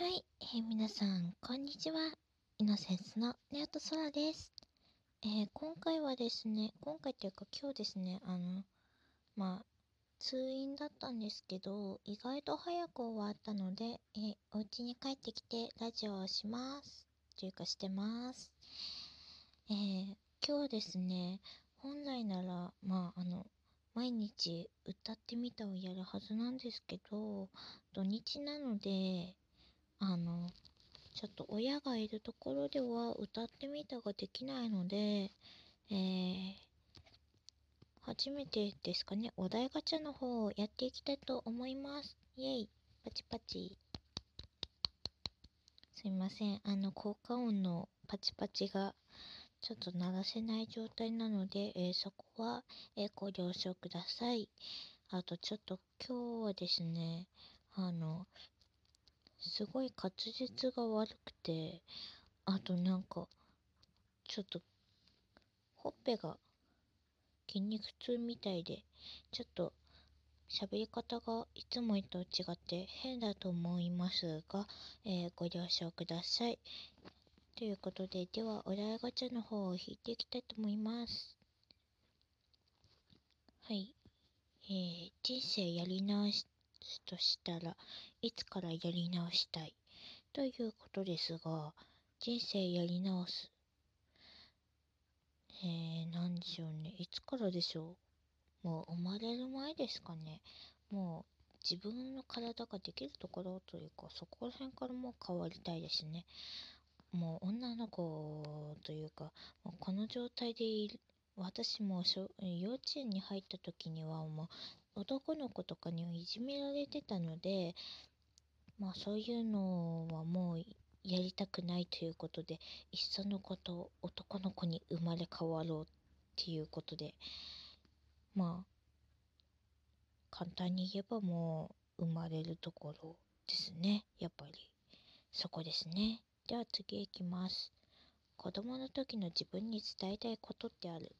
はい、えー皆さん、こんにちは。イノセンスのネオトソラです。えー今回はですね、今回というか今日ですね、あの、まあ、通院だったんですけど、意外と早く終わったので、えーお家に帰ってきてラジオをします。というかしてます。えー今日ですね、本来なら、まあ、あの、毎日歌ってみたをやるはずなんですけど、土日なので、あの、ちょっと親がいるところでは歌ってみたができないので、えー、初めてですかね、お題ガチャの方をやっていきたいと思います。イェイ、パチパチ。すいません、あの、効果音のパチパチがちょっと鳴らせない状態なので、えーそこは、えーご了承ください。あと、ちょっと今日はですね、あの、すごい滑舌が悪くて、あとなんか、ちょっと、ほっぺが筋肉痛みたいで、ちょっと、喋り方がいつもと違って変だと思いますが、えーご了承ください。ということで、では、お題ガチャの方を引いていきたいと思います。はい。えー、人生やり直しとしたらいつからやり直したいということですが、人生やり直す。えー、なんでしょうね。いつからでしょう。もう生まれる前ですかね。もう自分の体ができるところというか、そこら辺からもう変わりたいですね。もう女の子というか、もうこの状態で私も幼稚園に入った時にはもう男の子とかにはいじめられてたので、まあそういうのはもうやりたくないということで、いっそのこと男の子に生まれ変わろうっていうことで、まあ、簡単に言えばもう生まれるところですね。やっぱり。そこですね。では次行きます。子供の時の自分に伝えたいことってある？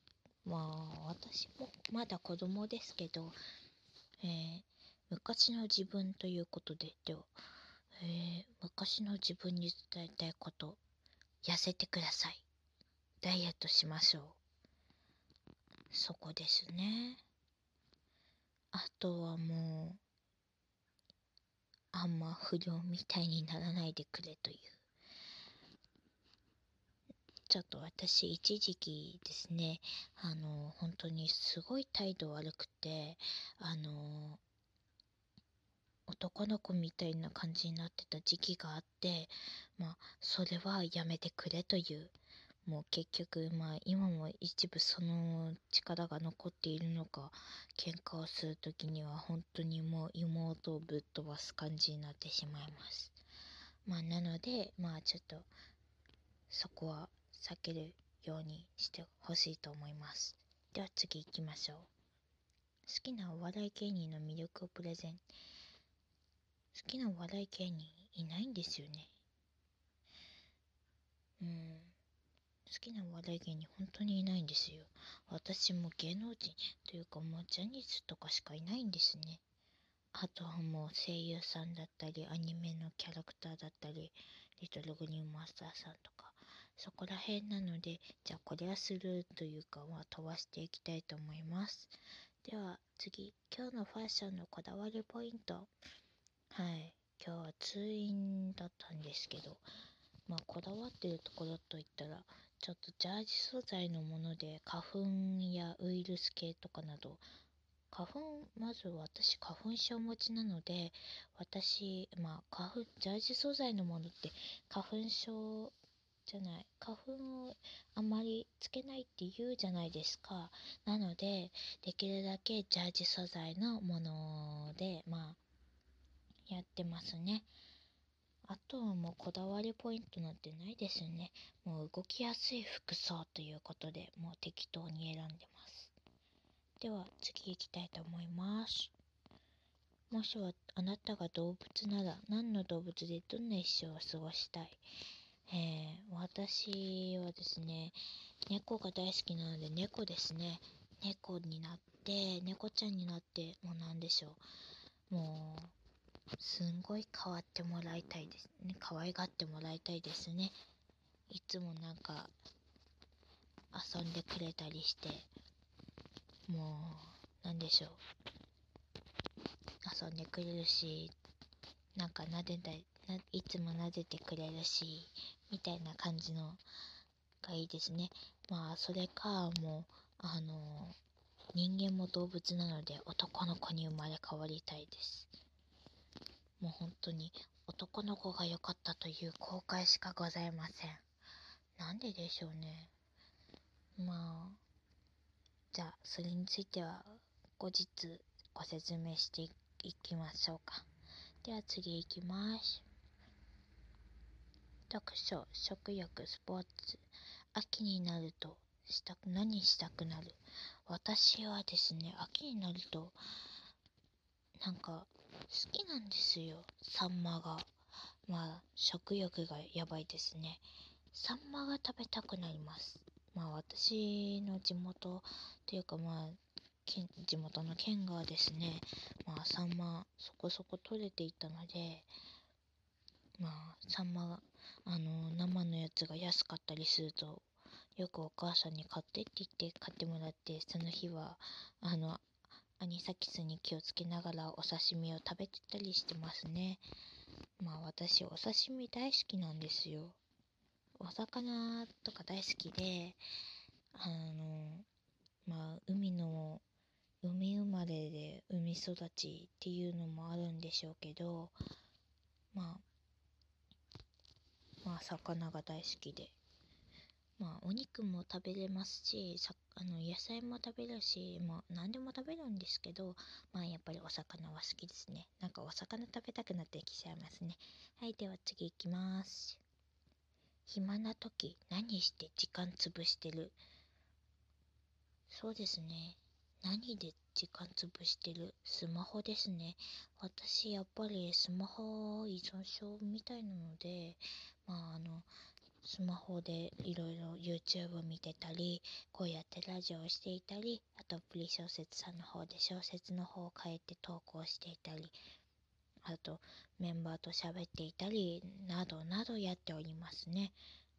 まあ、私もまだ子供ですけど、えー昔の自分ということで、では、えー昔の自分に伝えたいこと、痩せてください。ダイエットしましょう。そこですね。あとはもう、あんま不良みたいにならないでくれという。ちょっと私一時期ですね、あの、本当にすごい態度悪くて、あの、男の子みたいな感じになってた時期があって、まあ、それはやめてくれという、もう結局、まあ、今も一部その力が残っているのか、喧嘩をするときには本当にもう妹をぶっ飛ばす感じになってしまいます。まあ、なので、まあ、ちょっと、そこは避けるようにしてほしいと思います。では次行きましょう。好きなお笑い芸人の魅力をプレゼン。好きなお笑い芸人いないんですよね。うん。好きなお笑い芸人本当にいないんですよ。私も芸能人というかもうジャニーズとかしかいないんですね。あとはもう声優さんだったり、アニメのキャラクターだったり、リトルグリーンマスターさんとか、そこら辺なので、じゃあこれはスルーというか、ま飛ばしていきたいと思います。では次、今日のファッションのこだわりポイント。はい、今日は通院だったんですけど、まあこだわってるところといったら、ちょっとジャージ素材のもので花粉やウイルス系とかなど、花粉、まず私花粉症持ちなので、私、まあ花粉、ジャージ素材のものって花粉症じゃない、花粉をあまりつけないって言うじゃないですか。なので、できるだけジャージ素材のもので、まあ、やってますね。あとはもうこだわりポイントなんてないですね。もう動きやすい服装ということで、もう適当に選んでます。では次行きたいと思います。もしはあなたが動物なら何の動物でどんな一生を過ごしたい？えー、私はですね、猫が大好きなので猫ですね。猫になって、猫ちゃんになって、もうなんでしょう。もうすんごい変わってもらいたいですね。可愛がってもらいたいですね。いつもなんか、遊んでくれたりして、もう、なんでしょう。遊んでくれるし、なんか撫でたい、いつも撫でてくれるし、みたいな感じのがいいですね。まあ、それか、もう、あの、人間も動物なので男の子に生まれ変わりたいです。もう本当に男の子が良かったという後悔しかございません。なんででしょうね。まあ、じゃあ、それについては後日ご説明していきましょうか。では次いきます。読書、食欲、スポーツ。秋になるとしたく、何したくなる？私はですね、秋になると、なんか、好きなんですよ。サンマが。まあ、食欲がやばいですね。サンマが食べたくなります。まあ、私の地元というか、まあ、地元の県がですね、まあ、サンマそこそこ取れていたので、まあ、サンマ、あの、生のやつが安かったりすると、よくお母さんに買ってって言って買ってもらって、その日は、あの、アニサキスに気をつけながらお刺身を食べてたりしてますね。まあ私お刺身大好きなんですよ。お魚とか大好きで、あの、まあ海の、海生まれで海育ちっていうのもあるんでしょうけど、まあ、まあ魚が大好きで。まあ、お肉も食べれますし、さあの野菜も食べるし、まあ、何でも食べるんですけど、まあ、やっぱりお魚は好きですね。なんかお魚食べたくなってきちゃいますね。はい、では次行きます。暇な時、何して時間潰してる？そうですね。何で時間潰してる？スマホですね。私、やっぱりスマホ依存症みたいなので、まあ、あの、スマホでいろいろ YouTube 見てたり、こうやってラジオをしていたり、あとプリ小説さんの方で小説の方を変えて投稿していたり、あとメンバーと喋っていたり、などなどやっておりますね。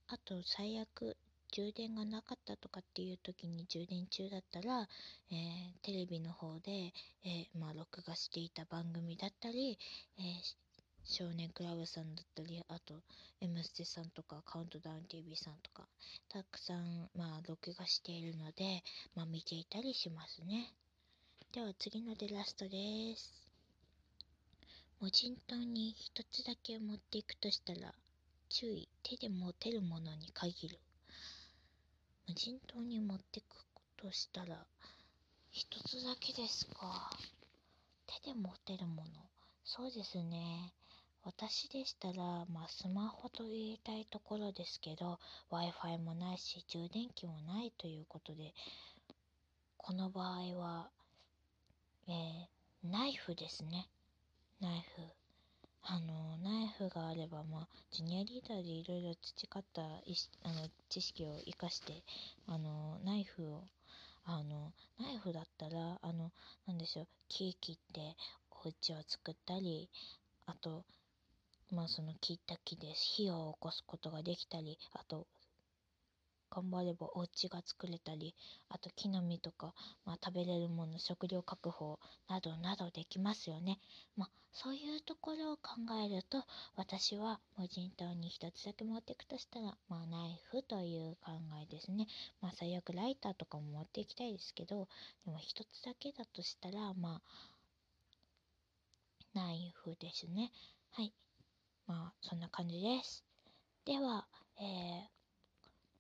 あと最悪充電がなかったとかっていう時に充電中だったら、えー、テレビの方で、えー、まあ、録画していた番組だったり、え少年クラブさんだったり、あと、M ステさんとか、カウントダウン TV さんとか、たくさん、まあ、録画しているので、まあ、見ていたりしますね。では、次のでラストです。無人島に一つだけ持っていくとしたら、注意、手で持てるものに限る。無人島に持ってくとしたら、一つだけですか。手で持てるもの。そうですね。私でしたら、まあ、スマホと言いたいところですけど、Wi-Fi もないし、充電器もないということで、この場合は、えー、ナイフですね。ナイフ。あの、ナイフがあれば、まあ、ジュニアリーダーでいろいろ培ったあの知識を生かして、あの、ナイフを、あの、ナイフだったら、あの、なんでしょう、木切ってお家を作ったり、あと、まあその切った木で火を起こすことができたり、あと、頑張ればお家が作れたり、あと木の実とか、まあ食べれるもの、食料確保などなどできますよね。まあそういうところを考えると、私は無人島に一つだけ持っていくとしたら、まあナイフという考えですね。まあ最悪ライターとかも持っていきたいですけど、でも一つだけだとしたら、まあ、ナイフですね。はい。まあ、そんな感じです。では、えー、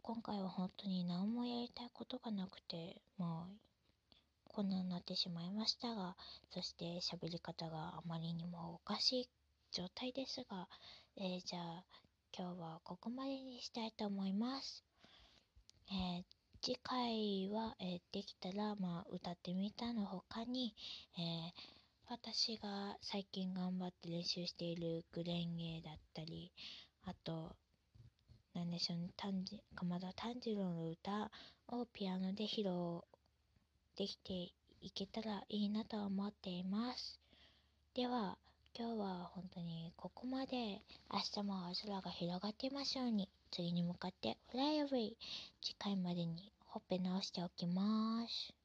今回は本当に何もやりたいことがなくて、もう、こんなになってしまいましたが、そして喋り方があまりにもおかしい状態ですが、えー、じゃあ、今日はここまでにしたいと思います。えー、次回は、えー、できたら、まあ、歌ってみたの他に、えー私が最近頑張って練習しているグレンゲだったり、あと、なんでしょうね、炭治鎌田炭治郎の歌をピアノで披露できていけたらいいなと思っています。では、今日は本当にここまで。明日も青空が広がっていますように。次に向かってフライアウェイ。次回までにほっぺ直しておきます。